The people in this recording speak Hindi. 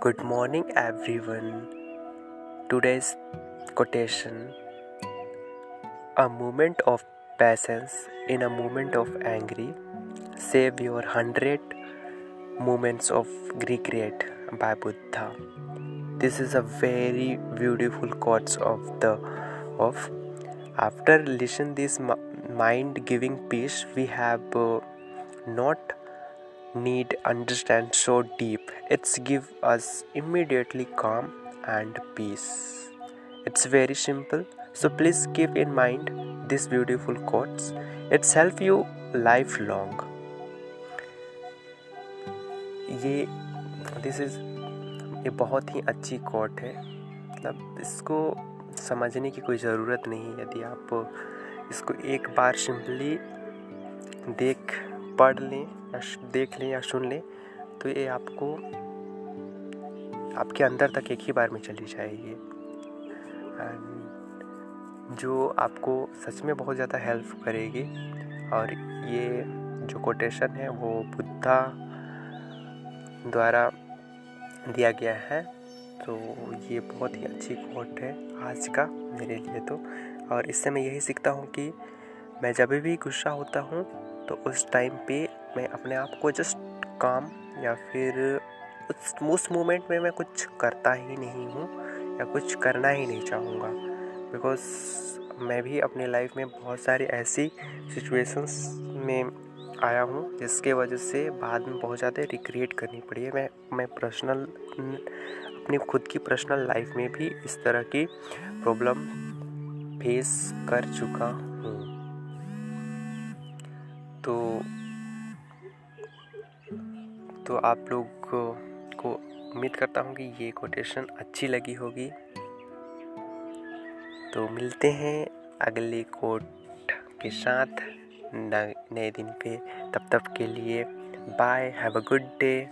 Good morning, everyone. Today's quotation A moment of patience in a moment of angry, save your hundred moments of regret by Buddha. This is a very beautiful quote of the of after listen this mind giving peace we have uh, not need understand so deep it's give us immediately calm and peace it's very simple so please keep in mind this beautiful quotes it's help you lifelong ये दिस इज़ ये बहुत ही अच्छी कोट है मतलब इसको समझने की कोई ज़रूरत नहीं यदि आप इसको एक बार सिंपली देख पढ़ लें या देख लें या सुन लें तो ये आपको, आपके अंदर तक एक ही बार में चली जाएगी। जो आपको सच में बहुत ज़्यादा हेल्प करेगी, और ये जो कोटेशन है, वो बुद्धा द्वारा दिया गया है तो ये बहुत ही अच्छी कोट है आज का मेरे लिए तो। और इससे मैं यही सीखता हूँ कि मैं जब भी गुस्सा होता हूँ तो उस टाइम पे मैं अपने आप को जस्ट काम या फिर उस उस मोमेंट में मैं कुछ करता ही नहीं हूँ या कुछ करना ही नहीं चाहूँगा। बिकॉज़ मैं भी अपने लाइफ में बहुत सारी ऐसी सिचुएशंस में आया हूँ जिसके वजह से बाद में बहुत ज़्यादा रिक्रिएट करनी पड़ी है। मैं मैं पर्सनल अपनी खुद की पर्सनल लाइफ में भी इस तरह की प्रॉब्लम फेस कर चुका तो आप लोग को उम्मीद करता हूँ कि ये कोटेशन अच्छी लगी होगी। तो मिलते हैं अगले कोट के साथ। नए दिन पे। तब तक के लिए bye have a good day